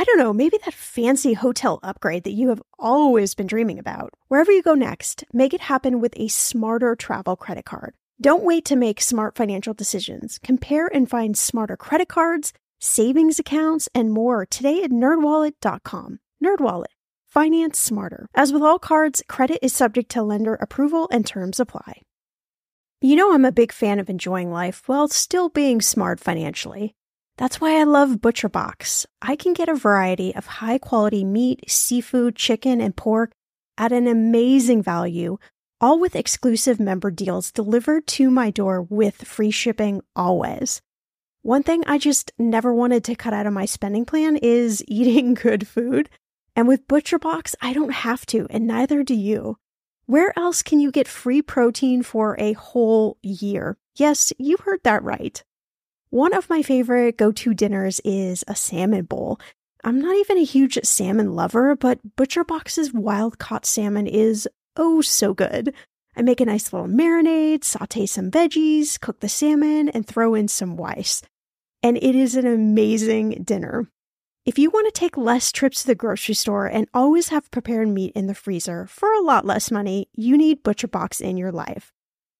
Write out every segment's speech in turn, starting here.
I don't know, maybe that fancy hotel upgrade that you have always been dreaming about. Wherever you go next, make it happen with a smarter travel credit card. Don't wait to make smart financial decisions. Compare and find smarter credit cards, savings accounts, and more today at nerdwallet.com. Nerdwallet. Finance smarter. As with all cards, credit is subject to lender approval and terms apply. You know I'm a big fan of enjoying life while still being smart financially. That's why I love ButcherBox. I can get a variety of high quality meat, seafood, chicken, and pork at an amazing value, all with exclusive member deals delivered to my door with free shipping always. One thing I just never wanted to cut out of my spending plan is eating good food. And with ButcherBox, I don't have to, and neither do you. Where else can you get free protein for a whole year? Yes, you heard that right. One of my favorite go to dinners is a salmon bowl. I'm not even a huge salmon lover, but ButcherBox's wild caught salmon is oh so good. I make a nice little marinade, saute some veggies, cook the salmon, and throw in some rice. And it is an amazing dinner. If you want to take less trips to the grocery store and always have prepared meat in the freezer for a lot less money, you need ButcherBox in your life.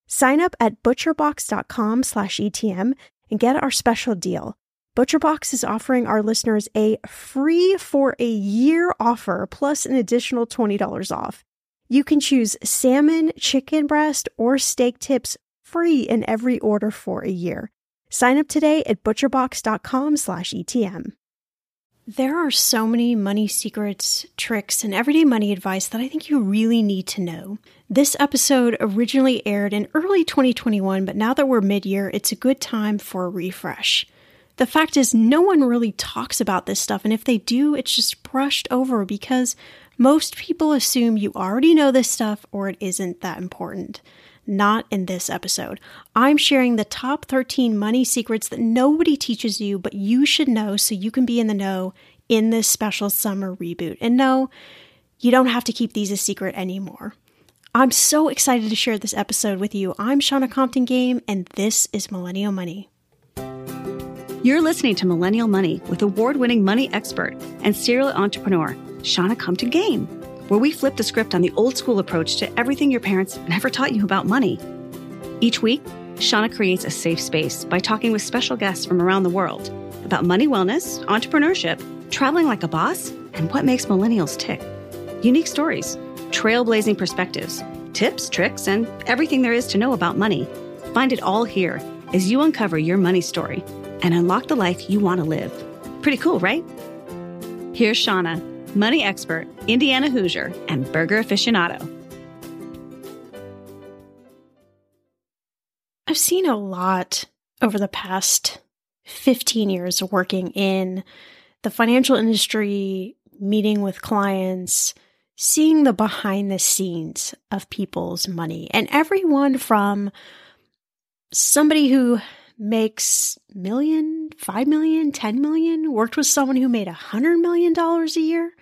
Sign up at butcherbox.com/etm and get our special deal. ButcherBox is offering our listeners a free for a year offer plus an additional $20 off. You can choose salmon, chicken breast, or steak tips free in every order for a year. Sign up today at butcherbox.com/etm. There are so many money secrets, tricks, and everyday money advice that I think you really need to know. This episode originally aired in early 2021, but now that we're mid year, it's a good time for a refresh. The fact is, no one really talks about this stuff, and if they do, it's just brushed over because most people assume you already know this stuff or it isn't that important not in this episode. I'm sharing the top 13 money secrets that nobody teaches you, but you should know so you can be in the know in this special summer reboot. And no, you don't have to keep these a secret anymore. I'm so excited to share this episode with you. I'm Shannah Compton Game, and this is Millennial Money. You're listening to Millennial Money with award winning money expert and serial entrepreneur, Shannah Compton Game where we flip the script on the old school approach to everything your parents never taught you about money. Each week, Shannah creates a safe space by talking with special guests from around the world about money wellness, entrepreneurship, traveling like a boss, and what makes millennials tick. Unique stories, trailblazing perspectives, tips, tricks, and everything there is to know about money. Find it all here as you uncover your money story and unlock the life you want to live. Pretty cool, right? Here's Shannah money expert, Indiana Hoosier, and burger aficionado. I've seen a lot over the past 15 years working in the financial industry, meeting with clients, seeing the behind the scenes of people's money. And everyone from somebody who makes million, five million, ten million, worked with someone who made a hundred million dollars a year,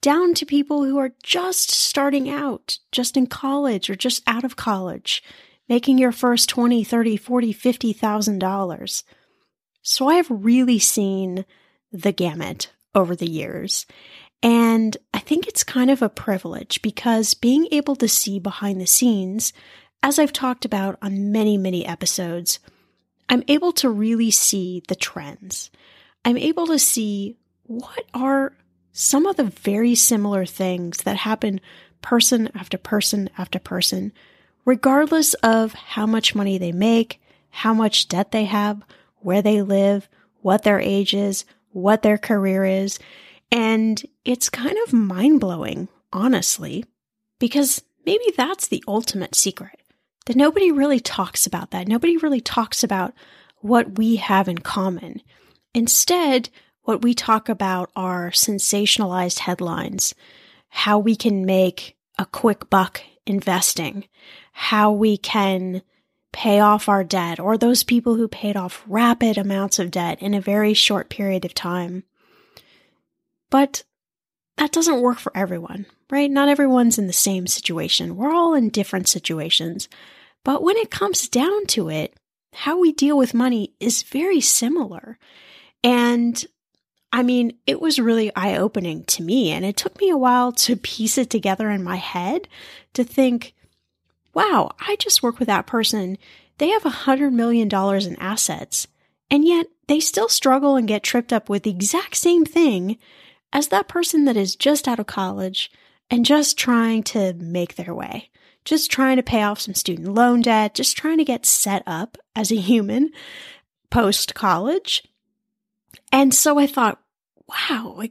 down to people who are just starting out, just in college or just out of college, making your first 20, 30, 40, 50,000 dollars. So I have really seen the gamut over the years. And I think it's kind of a privilege because being able to see behind the scenes, as I've talked about on many, many episodes, I'm able to really see the trends. I'm able to see what are some of the very similar things that happen person after person after person, regardless of how much money they make, how much debt they have, where they live, what their age is, what their career is. And it's kind of mind blowing, honestly, because maybe that's the ultimate secret that nobody really talks about that. Nobody really talks about what we have in common. Instead, what we talk about are sensationalized headlines, how we can make a quick buck investing, how we can pay off our debt, or those people who paid off rapid amounts of debt in a very short period of time. But that doesn't work for everyone, right? Not everyone's in the same situation. We're all in different situations. But when it comes down to it, how we deal with money is very similar. And I mean, it was really eye opening to me. And it took me a while to piece it together in my head to think, wow, I just work with that person. They have a hundred million dollars in assets. And yet they still struggle and get tripped up with the exact same thing as that person that is just out of college and just trying to make their way, just trying to pay off some student loan debt, just trying to get set up as a human post college. And so I thought, wow,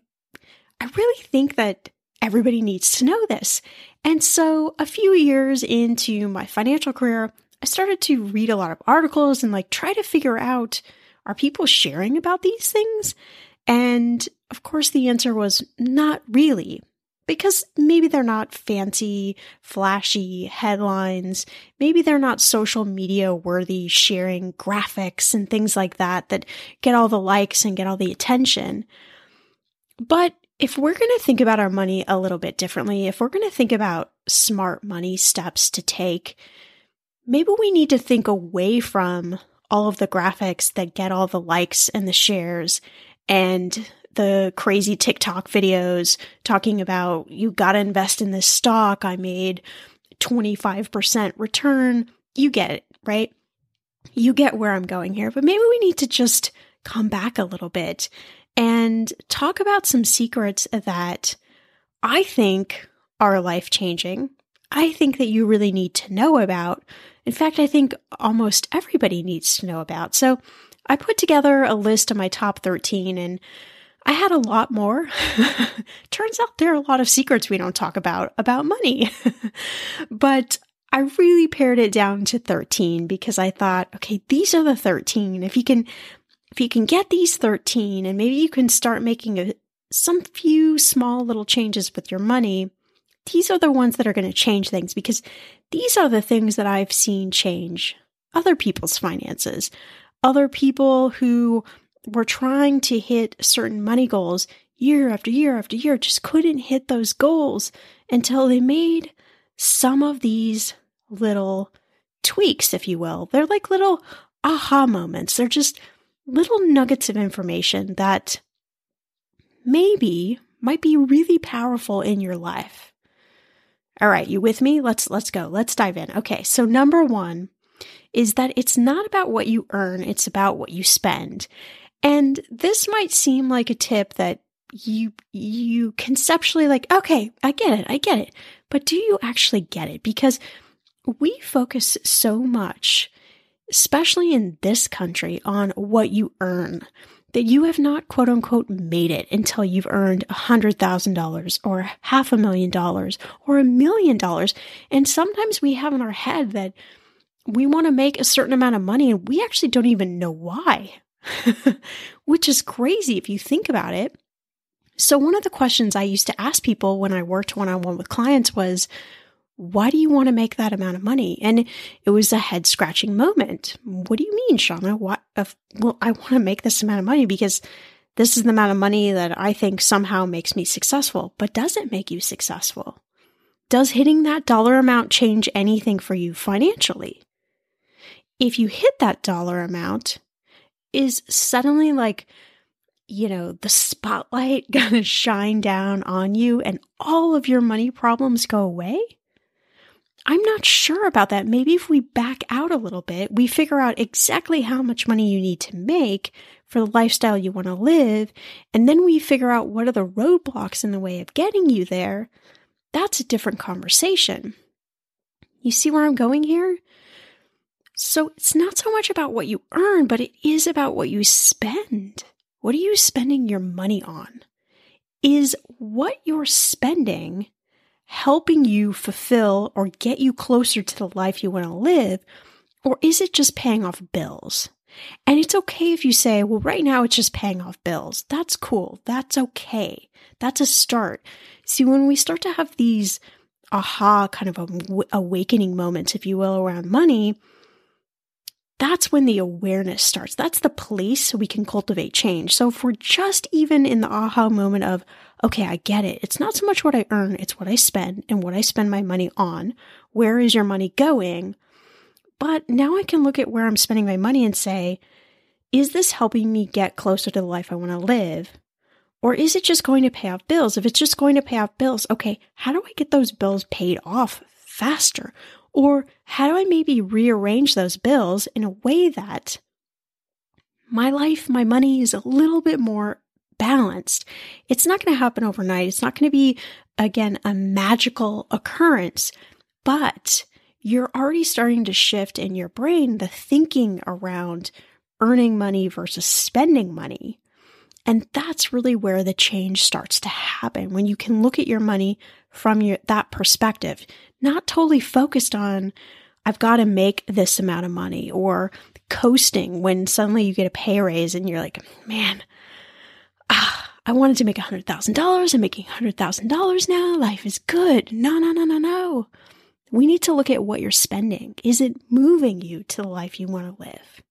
I really think that everybody needs to know this. And so a few years into my financial career, I started to read a lot of articles and like try to figure out are people sharing about these things? And of course, the answer was not really, because maybe they're not fancy, flashy headlines. Maybe they're not social media worthy, sharing graphics and things like that that get all the likes and get all the attention. But if we're going to think about our money a little bit differently, if we're going to think about smart money steps to take, maybe we need to think away from all of the graphics that get all the likes and the shares and the crazy TikTok videos talking about you got to invest in this stock. I made 25% return. You get it, right? You get where I'm going here, but maybe we need to just come back a little bit and talk about some secrets that I think are life changing. I think that you really need to know about. In fact, I think almost everybody needs to know about. So I put together a list of my top 13 and I had a lot more. Turns out there are a lot of secrets we don't talk about about money. but I really pared it down to 13 because I thought, okay, these are the 13. If you can if you can get these 13 and maybe you can start making a, some few small little changes with your money, these are the ones that are going to change things because these are the things that I've seen change other people's finances, other people who were trying to hit certain money goals year after year after year just couldn't hit those goals until they made some of these little tweaks, if you will. They're like little aha moments. They're just little nuggets of information that maybe might be really powerful in your life. All right, you with me? Let's let's go. Let's dive in. Okay, so number 1 is that it's not about what you earn, it's about what you spend. And this might seem like a tip that you you conceptually like, okay, I get it. I get it. But do you actually get it? Because we focus so much, especially in this country, on what you earn that you have not quote unquote made it until you've earned a hundred thousand dollars or half a million dollars or a million dollars. And sometimes we have in our head that we want to make a certain amount of money and we actually don't even know why, which is crazy if you think about it. So, one of the questions I used to ask people when I worked one on one with clients was, why do you want to make that amount of money? And it was a head scratching moment. What do you mean, Shannah? What? If, uh, well, I want to make this amount of money because this is the amount of money that I think somehow makes me successful. But does it make you successful? Does hitting that dollar amount change anything for you financially? If you hit that dollar amount, is suddenly like, you know, the spotlight gonna shine down on you and all of your money problems go away? I'm not sure about that. Maybe if we back out a little bit, we figure out exactly how much money you need to make for the lifestyle you want to live, and then we figure out what are the roadblocks in the way of getting you there, that's a different conversation. You see where I'm going here? So it's not so much about what you earn, but it is about what you spend. What are you spending your money on? Is what you're spending helping you fulfill or get you closer to the life you want to live? Or is it just paying off bills? And it's okay if you say, well, right now it's just paying off bills. That's cool. That's okay. That's a start. See, when we start to have these aha kind of awakening moments, if you will, around money, that's when the awareness starts. That's the place we can cultivate change. So if we're just even in the aha moment of, okay, I get it. It's not so much what I earn, it's what I spend and what I spend my money on. Where is your money going? But now I can look at where I'm spending my money and say, is this helping me get closer to the life I want to live? Or is it just going to pay off bills? If it's just going to pay off bills, okay, how do I get those bills paid off faster? Or how do I maybe rearrange those bills in a way that my life, my money is a little bit more balanced? It's not going to happen overnight. It's not going to be, again, a magical occurrence, but you're already starting to shift in your brain the thinking around earning money versus spending money. And that's really where the change starts to happen when you can look at your money from your, that perspective, not totally focused on, I've got to make this amount of money or coasting when suddenly you get a pay raise and you're like, man, ah, I wanted to make $100,000. I'm making $100,000 now. Life is good. No, no, no, no, no. We need to look at what you're spending. Is it moving you to the life you want to live?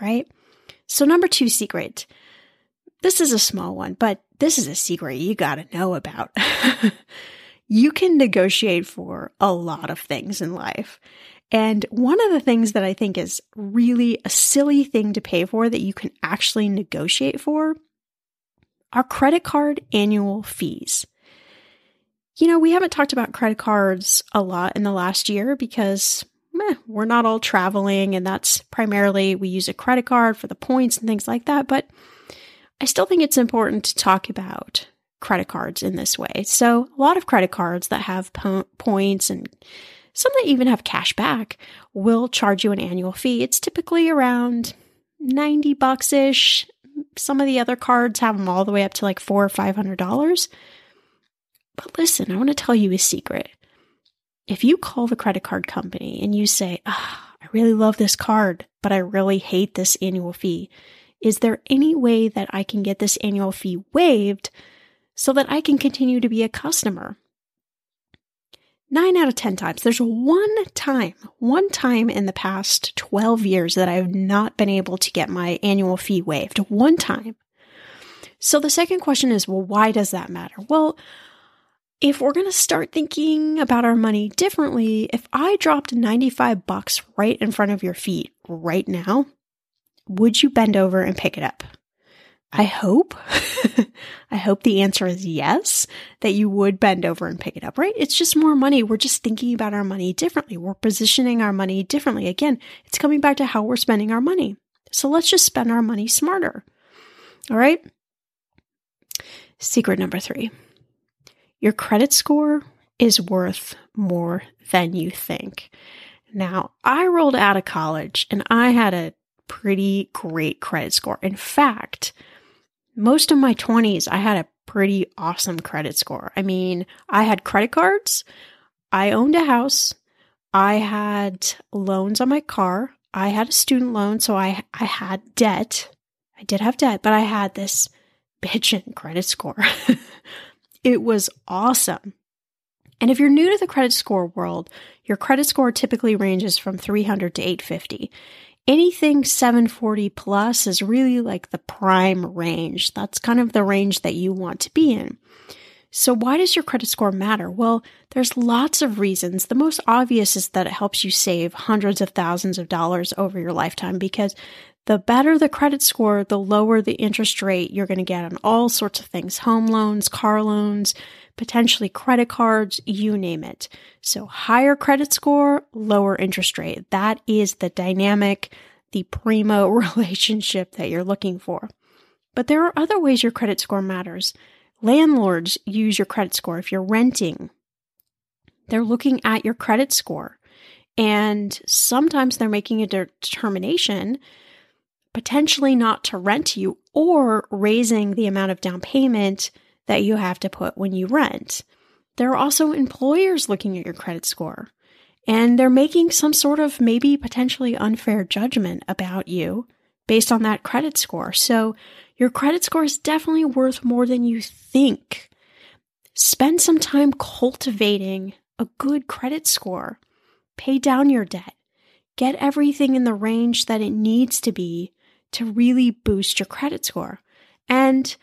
All right. So, number two secret. This is a small one, but this is a secret you got to know about. you can negotiate for a lot of things in life. And one of the things that I think is really a silly thing to pay for that you can actually negotiate for are credit card annual fees. You know, we haven't talked about credit cards a lot in the last year because meh, we're not all traveling, and that's primarily we use a credit card for the points and things like that. But I still think it's important to talk about credit cards in this way. So, a lot of credit cards that have po- points and some that even have cash back will charge you an annual fee. It's typically around 90 bucks ish. Some of the other cards have them all the way up to like four or five hundred dollars. But listen, I want to tell you a secret. If you call the credit card company and you say, oh, I really love this card, but I really hate this annual fee, is there any way that I can get this annual fee waived so that I can continue to be a customer? Nine out of 10 times. There's one time, one time in the past 12 years that I've not been able to get my annual fee waived. One time. So the second question is, well, why does that matter? Well, if we're going to start thinking about our money differently, if I dropped 95 bucks right in front of your feet right now, would you bend over and pick it up? I hope. I hope the answer is yes, that you would bend over and pick it up, right? It's just more money. We're just thinking about our money differently. We're positioning our money differently. Again, it's coming back to how we're spending our money. So let's just spend our money smarter. All right. Secret number three your credit score is worth more than you think. Now, I rolled out of college and I had a pretty great credit score. In fact, most of my 20s, I had a pretty awesome credit score. I mean, I had credit cards, I owned a house, I had loans on my car, I had a student loan, so I, I had debt. I did have debt, but I had this bitchin' credit score. It was awesome. And if you're new to the credit score world, your credit score typically ranges from 300 to 850. Anything 740 plus is really like the prime range. That's kind of the range that you want to be in. So, why does your credit score matter? Well, there's lots of reasons. The most obvious is that it helps you save hundreds of thousands of dollars over your lifetime because the better the credit score, the lower the interest rate you're going to get on all sorts of things home loans, car loans, potentially credit cards, you name it. So, higher credit score, lower interest rate. That is the dynamic, the primo relationship that you're looking for. But there are other ways your credit score matters. Landlords use your credit score if you're renting. They're looking at your credit score. And sometimes they're making a determination potentially not to rent you or raising the amount of down payment that you have to put when you rent. There are also employers looking at your credit score and they're making some sort of maybe potentially unfair judgment about you based on that credit score. So your credit score is definitely worth more than you think. Spend some time cultivating a good credit score. Pay down your debt. Get everything in the range that it needs to be to really boost your credit score. And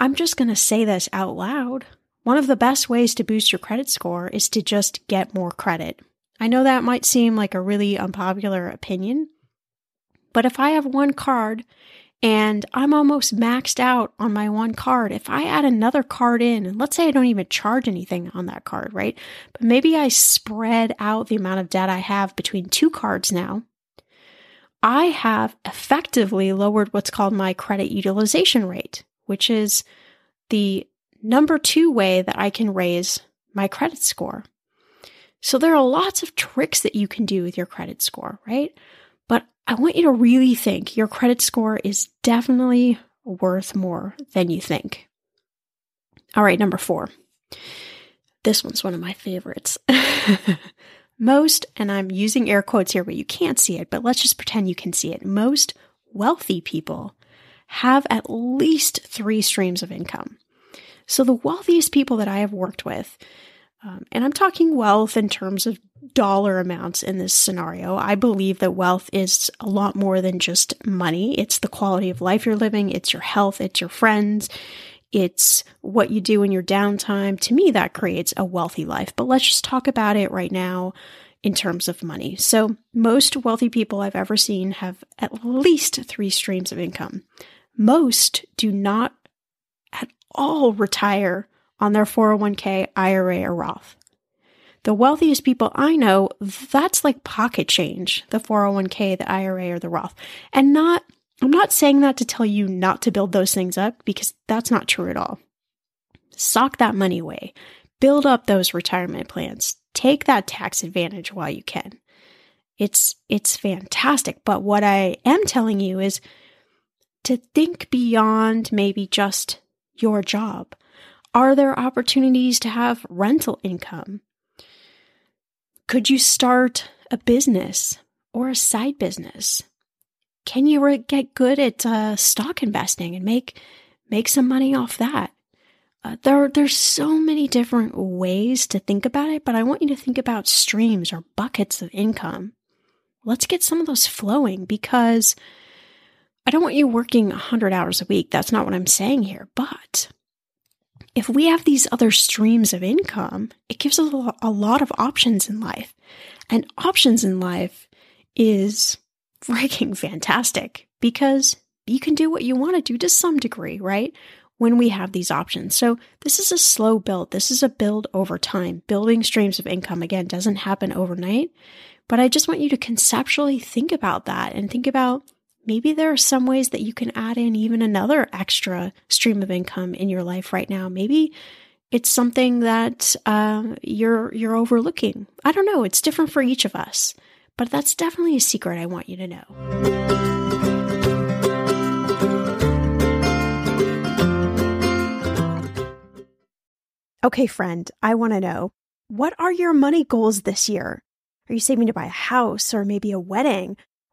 I'm just going to say this out loud. One of the best ways to boost your credit score is to just get more credit. I know that might seem like a really unpopular opinion, but if I have one card and I'm almost maxed out on my one card, if I add another card in, and let's say I don't even charge anything on that card, right? But maybe I spread out the amount of debt I have between two cards now, I have effectively lowered what's called my credit utilization rate, which is the number two way that I can raise my credit score. So there are lots of tricks that you can do with your credit score, right? But I want you to really think your credit score is definitely worth more than you think. All right, number four. This one's one of my favorites. most, and I'm using air quotes here, but you can't see it, but let's just pretend you can see it. Most wealthy people have at least three streams of income. So the wealthiest people that I have worked with, um, and I'm talking wealth in terms of dollar amounts in this scenario. I believe that wealth is a lot more than just money. It's the quality of life you're living, it's your health, it's your friends, it's what you do in your downtime. To me, that creates a wealthy life. But let's just talk about it right now in terms of money. So, most wealthy people I've ever seen have at least three streams of income. Most do not at all retire on their 401k, IRA, or Roth. The wealthiest people I know, that's like pocket change, the 401k, the IRA, or the Roth. And not I'm not saying that to tell you not to build those things up because that's not true at all. Sock that money away. Build up those retirement plans. Take that tax advantage while you can. It's it's fantastic, but what I am telling you is to think beyond maybe just your job. Are there opportunities to have rental income? Could you start a business or a side business? can you get good at uh, stock investing and make make some money off that? Uh, there, there's so many different ways to think about it, but I want you to think about streams or buckets of income. Let's get some of those flowing because I don't want you working 100 hours a week. That's not what I'm saying here. But if we have these other streams of income, it gives us a lot of options in life. And options in life is freaking fantastic because you can do what you want to do to some degree, right? When we have these options. So, this is a slow build. This is a build over time. Building streams of income, again, doesn't happen overnight. But I just want you to conceptually think about that and think about maybe there are some ways that you can add in even another extra stream of income in your life right now. Maybe it's something that uh, you're you're overlooking. I don't know. It's different for each of us. But that's definitely a secret I want you to know. Okay, friend, I want to know what are your money goals this year? Are you saving to buy a house or maybe a wedding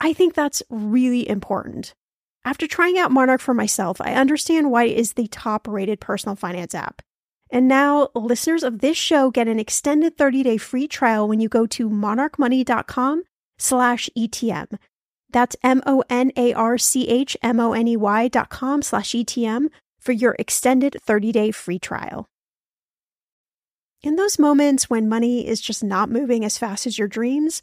I think that's really important. After trying out Monarch for myself, I understand why it is the top rated personal finance app. And now, listeners of this show get an extended 30-day free trial when you go to monarchmoney.com slash ETM. That's M-O-N-A-R-C-H-M-O-N-E-Y dot com slash ETM for your extended 30-day free trial. In those moments when money is just not moving as fast as your dreams,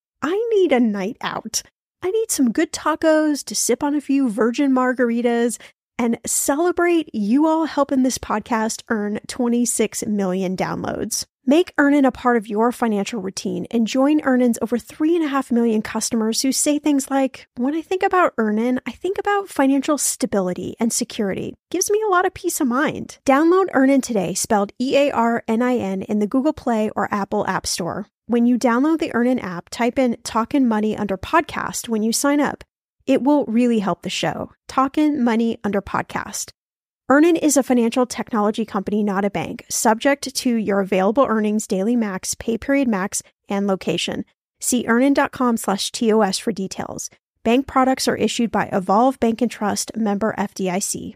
I need a night out. I need some good tacos to sip on a few virgin margaritas and celebrate you all helping this podcast earn 26 million downloads. Make Earnin a part of your financial routine and join Earnin's over 3.5 million customers who say things like, When I think about Earnin, I think about financial stability and security. Gives me a lot of peace of mind. Download Earnin today, spelled E A R N I N, in the Google Play or Apple App Store. When you download the Earnin app, type in Talkin' Money under podcast when you sign up. It will really help the show. Talkin' Money under podcast. Earnin is a financial technology company, not a bank, subject to your available earnings, daily max, pay period max, and location. See earnin.com slash TOS for details. Bank products are issued by Evolve Bank and Trust, member FDIC.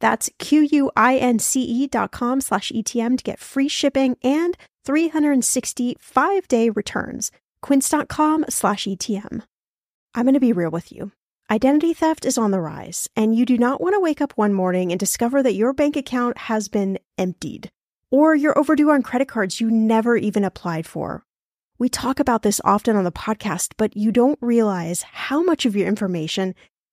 That's Q-U-I-N-C-E dot com slash ETM to get free shipping and 365 day returns. Quince.com slash ETM. I'm going to be real with you. Identity theft is on the rise, and you do not want to wake up one morning and discover that your bank account has been emptied, or you're overdue on credit cards you never even applied for. We talk about this often on the podcast, but you don't realize how much of your information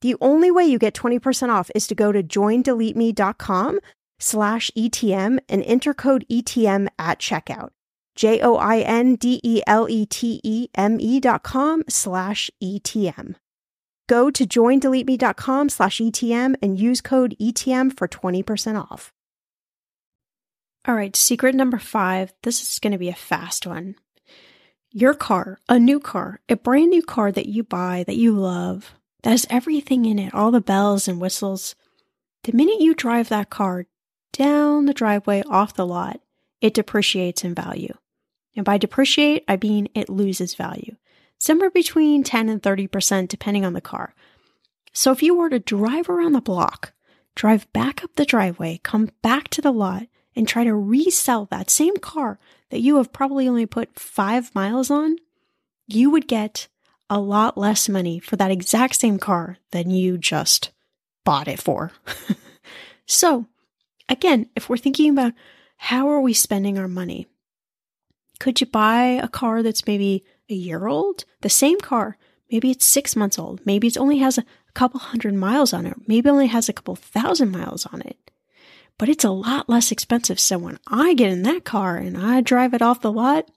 The only way you get 20% off is to go to joindeleteme.com slash ETM and enter code ETM at checkout. J O I N D E L E T E M E dot com slash ETM. Go to joindeleteme.com slash ETM and use code ETM for 20% off. All right, secret number five. This is going to be a fast one. Your car, a new car, a brand new car that you buy, that you love, that has everything in it, all the bells and whistles. The minute you drive that car down the driveway off the lot, it depreciates in value. And by depreciate, I mean it loses value, somewhere between 10 and 30% depending on the car. So if you were to drive around the block, drive back up the driveway, come back to the lot, and try to resell that same car that you have probably only put five miles on, you would get a lot less money for that exact same car than you just bought it for. so, again, if we're thinking about how are we spending our money, could you buy a car that's maybe a year old? The same car, maybe it's six months old. Maybe it only has a couple hundred miles on it. Maybe it only has a couple thousand miles on it but it's a lot less expensive. So when I get in that car and I drive it off the lot,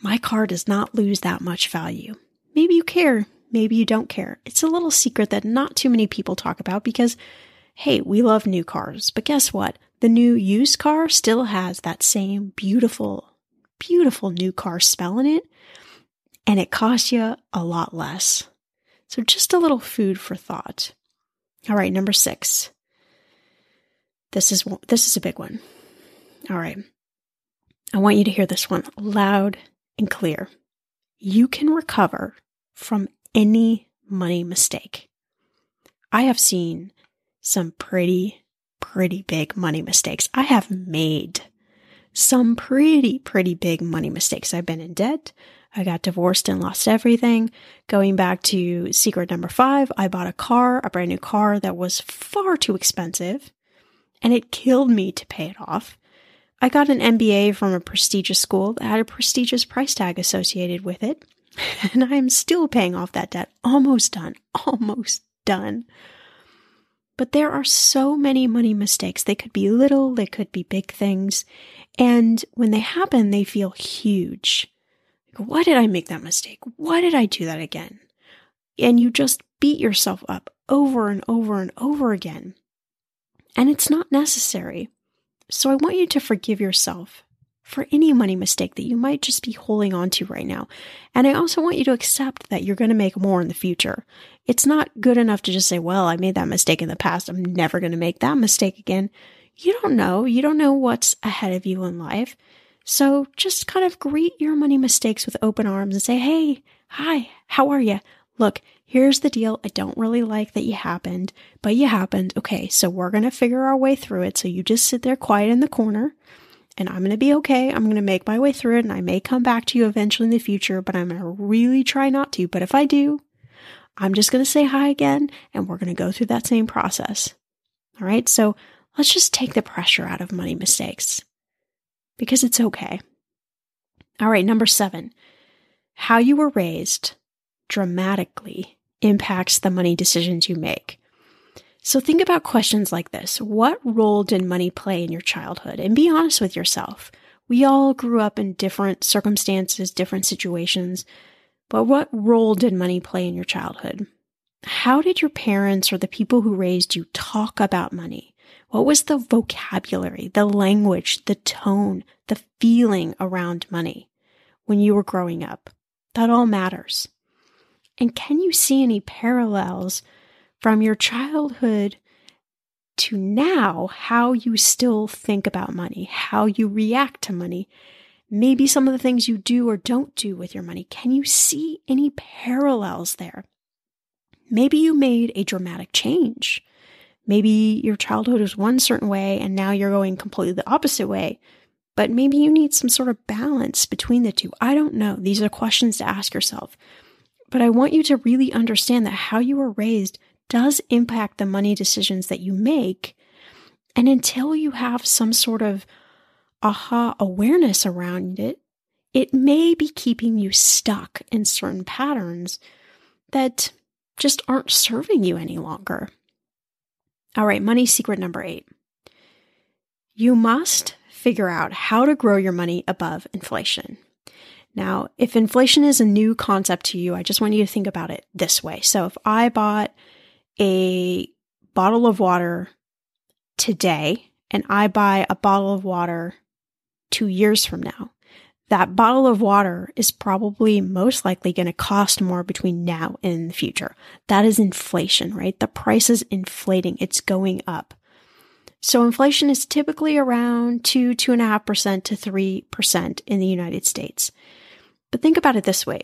my car does not lose that much value. Maybe you care, maybe you don't care. It's a little secret that not too many people talk about because, hey, we love new cars. But guess what? The new used car still has that same beautiful, beautiful new car smell in it, and it costs you a lot less. So just a little food for thought. All right, number six. This is this is a big one. All right. I want you to hear this one loud and clear. You can recover from any money mistake. I have seen some pretty pretty big money mistakes. I have made some pretty pretty big money mistakes. I've been in debt. I got divorced and lost everything. Going back to secret number 5, I bought a car, a brand new car that was far too expensive and it killed me to pay it off. I got an MBA from a prestigious school that had a prestigious price tag associated with it, and I am still paying off that debt. Almost done. Almost done. But there are so many money mistakes. They could be little, they could be big things. And when they happen, they feel huge. Like, why did I make that mistake? Why did I do that again? And you just beat yourself up over and over and over again and it's not necessary. So I want you to forgive yourself for any money mistake that you might just be holding on to right now. And I also want you to accept that you're going to make more in the future. It's not good enough to just say, well, I made that mistake in the past. I'm never going to make that mistake again. You don't know. You don't know what's ahead of you in life. So just kind of greet your money mistakes with open arms and say, hey, hi, how are you? Look, here's the deal. I don't really like that you happened, but you happened. Okay, so we're going to figure our way through it. So you just sit there quiet in the corner and I'm going to be okay. I'm going to make my way through it and I may come back to you eventually in the future, but I'm going to really try not to. But if I do, I'm just going to say hi again and we're going to go through that same process. All right. So let's just take the pressure out of money mistakes because it's okay. All right. Number seven, how you were raised dramatically impacts the money decisions you make. So think about questions like this What role did money play in your childhood? And be honest with yourself. We all grew up in different circumstances, different situations, but what role did money play in your childhood? How did your parents or the people who raised you talk about money? What was the vocabulary, the language, the tone, the feeling around money when you were growing up? That all matters. And can you see any parallels from your childhood to now, how you still think about money, how you react to money, maybe some of the things you do or don't do with your money? Can you see any parallels there? Maybe you made a dramatic change. Maybe your childhood was one certain way and now you're going completely the opposite way. But maybe you need some sort of balance between the two. I don't know. These are questions to ask yourself. But I want you to really understand that how you were raised does impact the money decisions that you make. And until you have some sort of aha awareness around it, it may be keeping you stuck in certain patterns that just aren't serving you any longer. All right, money secret number eight. You must figure out how to grow your money above inflation. Now, if inflation is a new concept to you, I just want you to think about it this way. So if I bought a bottle of water today and I buy a bottle of water two years from now, that bottle of water is probably most likely going to cost more between now and the future. That is inflation, right? The price is inflating. It's going up. So inflation is typically around two, two and a half percent to three percent in the United States. But think about it this way.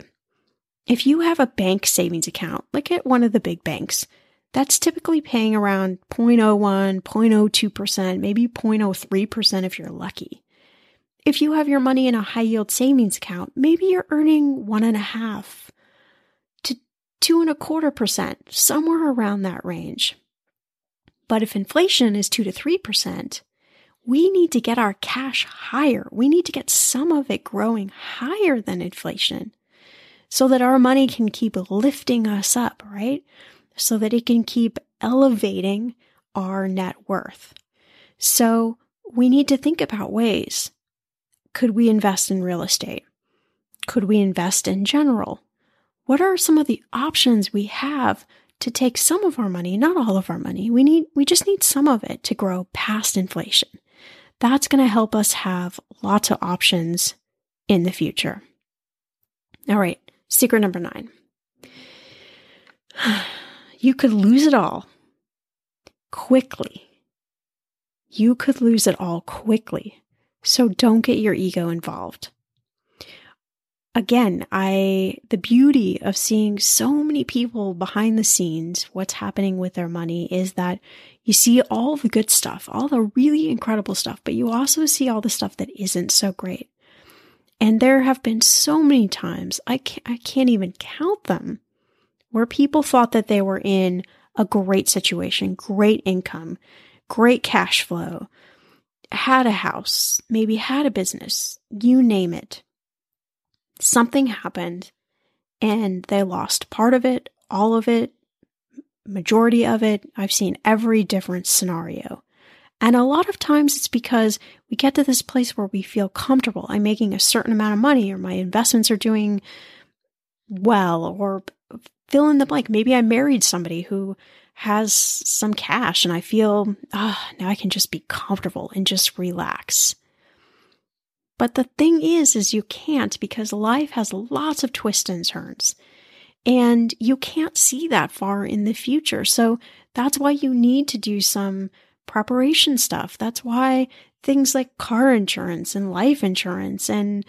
If you have a bank savings account, like at one of the big banks, that's typically paying around 0.01, 0.02%, maybe 0.03% if you're lucky. If you have your money in a high yield savings account, maybe you're earning one and a half to two and a quarter percent, somewhere around that range. But if inflation is two to three percent, we need to get our cash higher. We need to get some of it growing higher than inflation so that our money can keep lifting us up, right? So that it can keep elevating our net worth. So we need to think about ways could we invest in real estate? Could we invest in general? What are some of the options we have to take some of our money, not all of our money? We need we just need some of it to grow past inflation. That's going to help us have lots of options in the future. All right, secret number 9. You could lose it all quickly. You could lose it all quickly so don't get your ego involved. Again, I, the beauty of seeing so many people behind the scenes, what's happening with their money is that you see all the good stuff, all the really incredible stuff, but you also see all the stuff that isn't so great. And there have been so many times, I can't, I can't even count them, where people thought that they were in a great situation, great income, great cash flow, had a house, maybe had a business, you name it. Something happened and they lost part of it, all of it, majority of it. I've seen every different scenario. And a lot of times it's because we get to this place where we feel comfortable. I'm making a certain amount of money, or my investments are doing well, or fill in the blank. Maybe I married somebody who has some cash and I feel, ah, oh, now I can just be comfortable and just relax. But the thing is, is you can't because life has lots of twists and turns. And you can't see that far in the future. So that's why you need to do some preparation stuff. That's why things like car insurance and life insurance and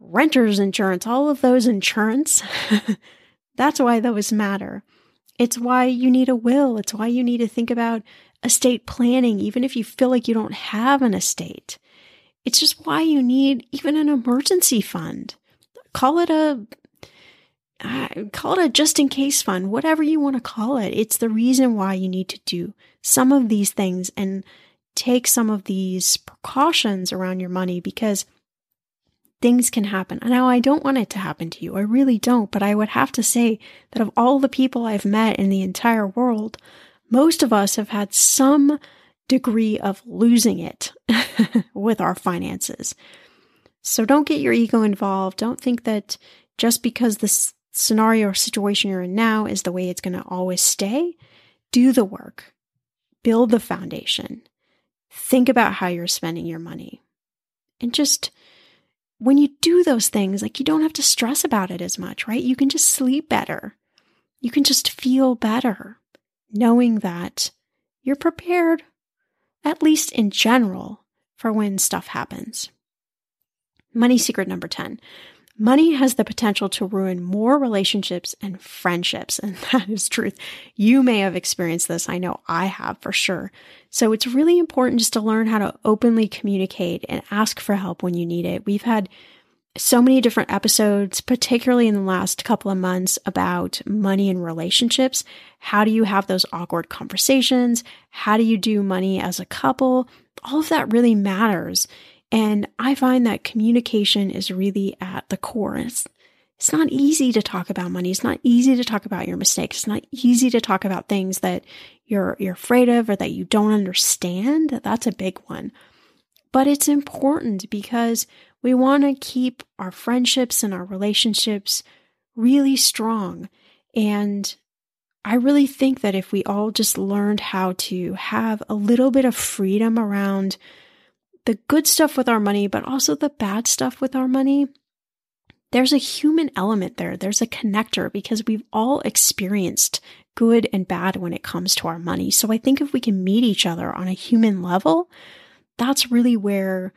renter's insurance, all of those insurance, that's why those matter. It's why you need a will. It's why you need to think about estate planning, even if you feel like you don't have an estate. It's just why you need even an emergency fund. Call it a uh, call it a just in case fund, whatever you want to call it. It's the reason why you need to do some of these things and take some of these precautions around your money because things can happen. And now, I don't want it to happen to you. I really don't. But I would have to say that of all the people I've met in the entire world, most of us have had some degree of losing it with our finances. So don't get your ego involved. Don't think that just because the scenario or situation you're in now is the way it's going to always stay. Do the work, build the foundation, think about how you're spending your money, and just when you do those things, like you don't have to stress about it as much, right? You can just sleep better. You can just feel better knowing that you're prepared, at least in general, for when stuff happens. Money secret number 10 Money has the potential to ruin more relationships and friendships. And that is truth. You may have experienced this. I know I have for sure. So it's really important just to learn how to openly communicate and ask for help when you need it. We've had so many different episodes, particularly in the last couple of months, about money and relationships. How do you have those awkward conversations? How do you do money as a couple? All of that really matters. And I find that communication is really at the core. It's, it's not easy to talk about money. It's not easy to talk about your mistakes. It's not easy to talk about things that you're, you're afraid of or that you don't understand. That's a big one. But it's important because we want to keep our friendships and our relationships really strong. And I really think that if we all just learned how to have a little bit of freedom around the good stuff with our money, but also the bad stuff with our money, there's a human element there. There's a connector because we've all experienced good and bad when it comes to our money. So I think if we can meet each other on a human level, that's really where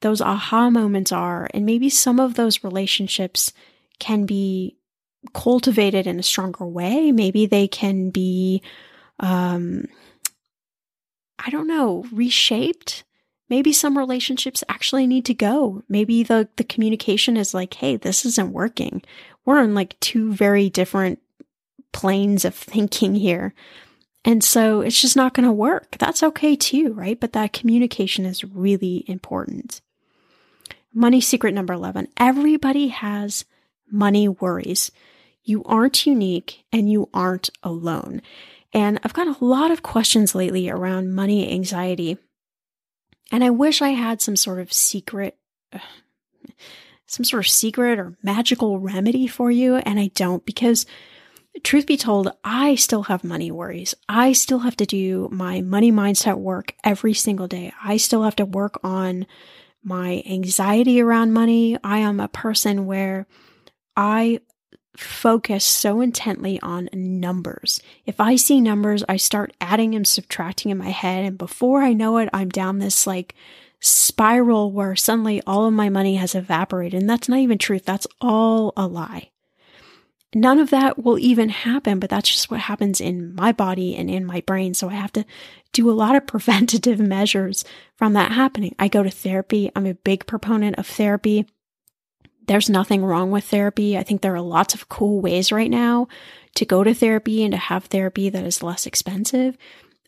those aha moments are. And maybe some of those relationships can be cultivated in a stronger way. Maybe they can be, um, I don't know, reshaped. Maybe some relationships actually need to go. Maybe the, the communication is like, hey, this isn't working. We're on like two very different planes of thinking here. And so it's just not going to work. That's okay too, right? But that communication is really important. Money secret number 11. Everybody has money worries. You aren't unique and you aren't alone. And I've got a lot of questions lately around money anxiety. And I wish I had some sort of secret, some sort of secret or magical remedy for you. And I don't because truth be told, I still have money worries. I still have to do my money mindset work every single day. I still have to work on my anxiety around money. I am a person where I focus so intently on numbers. If I see numbers, I start adding and subtracting in my head. And before I know it, I'm down this like spiral where suddenly all of my money has evaporated. And that's not even truth. That's all a lie none of that will even happen, but that's just what happens in my body and in my brain. So I have to do a lot of preventative measures from that happening. I go to therapy. I'm a big proponent of therapy. There's nothing wrong with therapy. I think there are lots of cool ways right now to go to therapy and to have therapy that is less expensive.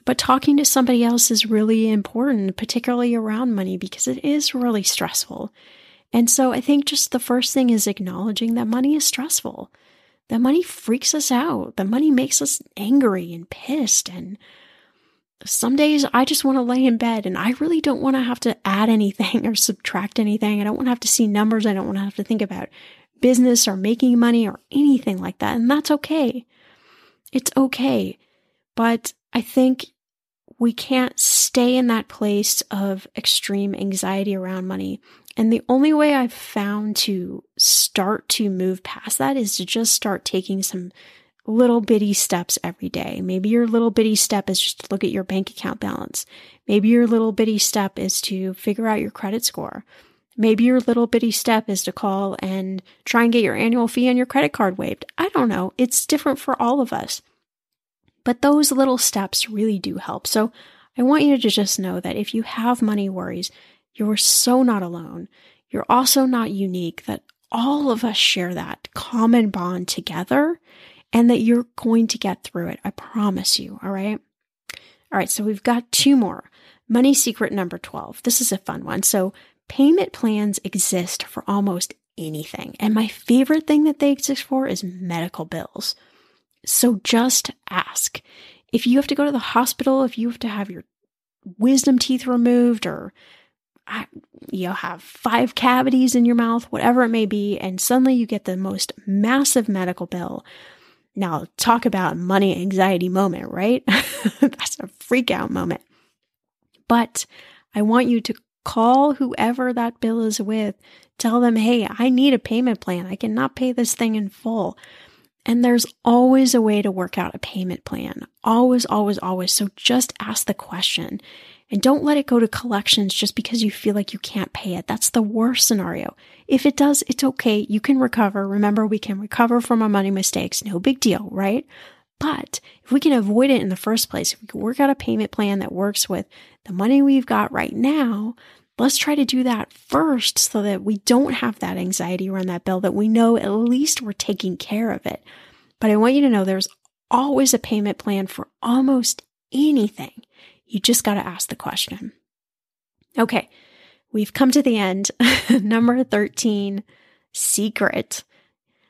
But talking to somebody else is really important, particularly around money, because it is really stressful. And so I think just the first thing is acknowledging that money is stressful That money freaks us out. The money makes us angry and pissed. And some days I just want to lay in bed and I really don't want to have to add anything or subtract anything. I don't want to have to see numbers. I don't want to have to think about business or making money or anything like that. And that's okay. It's okay. But I think we can't stay in that place of extreme anxiety around money. And the only way I've found to start to move past that is to just start taking some little bitty steps every day. Maybe your little bitty step is just to look at your bank account balance. Maybe your little bitty step is to figure out your credit score. Maybe your little bitty step is to call and try and get your annual fee on your credit card waived. I don't know. It's different for all of us. But those little steps really do help. So I want you to just know that if you have money worries, you're so not alone. You're also not unique, that all of us share that common bond together and that you're going to get through it. I promise you. All right. All right. So we've got two more. Money secret number 12. This is a fun one. So payment plans exist for almost anything. And my favorite thing that they exist for is medical bills. So just ask. If you have to go to the hospital, if you have to have your wisdom teeth removed or you have five cavities in your mouth, whatever it may be, and suddenly you get the most massive medical bill. Now, talk about money anxiety moment, right? That's a freak out moment. But I want you to call whoever that bill is with, tell them, hey, I need a payment plan. I cannot pay this thing in full. And there's always a way to work out a payment plan. Always, always, always. So just ask the question. And don't let it go to collections just because you feel like you can't pay it. That's the worst scenario. If it does, it's okay. You can recover. Remember, we can recover from our money mistakes. No big deal, right? But if we can avoid it in the first place, if we can work out a payment plan that works with the money we've got right now, let's try to do that first so that we don't have that anxiety around that bill, that we know at least we're taking care of it. But I want you to know there's always a payment plan for almost anything. You just got to ask the question. Okay, we've come to the end. Number 13, secret.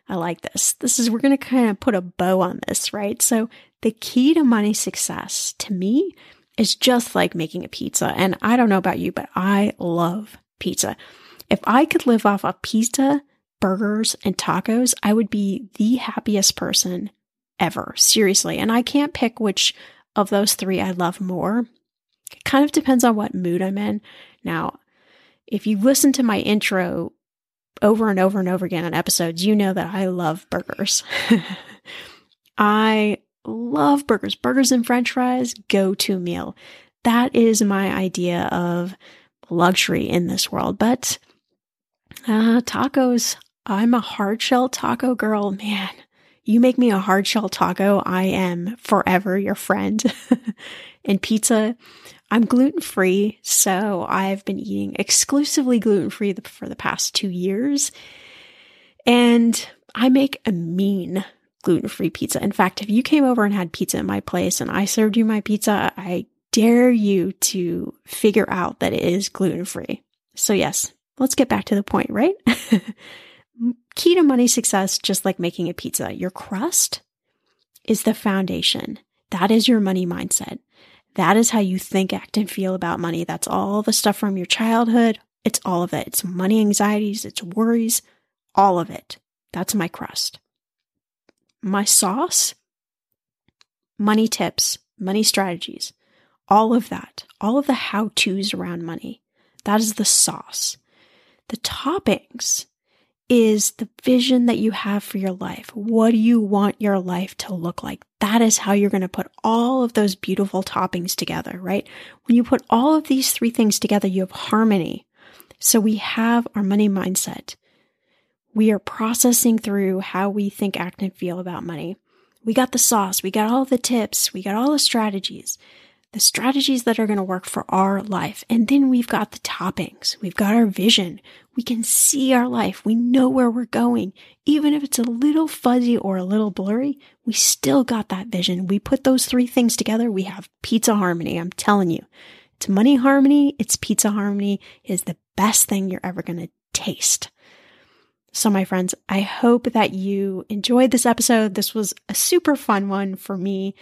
I like this. This is, we're going to kind of put a bow on this, right? So, the key to money success to me is just like making a pizza. And I don't know about you, but I love pizza. If I could live off of pizza, burgers, and tacos, I would be the happiest person ever. Seriously. And I can't pick which of those three I love more. It kind of depends on what mood I'm in. Now, if you listen to my intro over and over and over again on episodes, you know that I love burgers. I love burgers. Burgers and french fries, go to meal. That is my idea of luxury in this world. But uh, tacos, I'm a hard shell taco girl. Man, you make me a hard shell taco, I am forever your friend. and pizza, I'm gluten free, so I've been eating exclusively gluten free for the past two years. And I make a mean gluten free pizza. In fact, if you came over and had pizza at my place and I served you my pizza, I dare you to figure out that it is gluten free. So, yes, let's get back to the point, right? Key to money success, just like making a pizza, your crust is the foundation. That is your money mindset. That is how you think, act, and feel about money. That's all the stuff from your childhood. It's all of it. It's money anxieties, it's worries, all of it. That's my crust my sauce, money tips, money strategies, all of that, all of the how to's around money. That is the sauce. The toppings is the vision that you have for your life. What do you want your life to look like? That is how you're going to put all of those beautiful toppings together, right? When you put all of these three things together, you have harmony. So we have our money mindset. We are processing through how we think, act, and feel about money. We got the sauce, we got all the tips, we got all the strategies, the strategies that are going to work for our life. And then we've got the toppings, we've got our vision. We can see our life, we know where we're going. Even if it's a little fuzzy or a little blurry, we still got that vision. We put those three things together, we have pizza harmony. I'm telling you, it's money harmony, it's pizza harmony, is the best thing you're ever going to taste. So, my friends, I hope that you enjoyed this episode. This was a super fun one for me.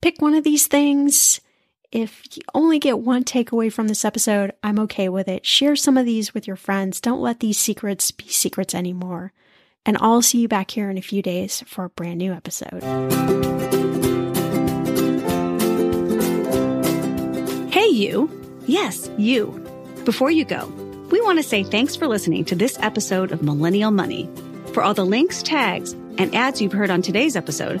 Pick one of these things. If you only get one takeaway from this episode, I'm okay with it. Share some of these with your friends. Don't let these secrets be secrets anymore. And I'll see you back here in a few days for a brand new episode. Hey, you. Yes, you. Before you go, we want to say thanks for listening to this episode of Millennial Money. For all the links, tags, and ads you've heard on today's episode,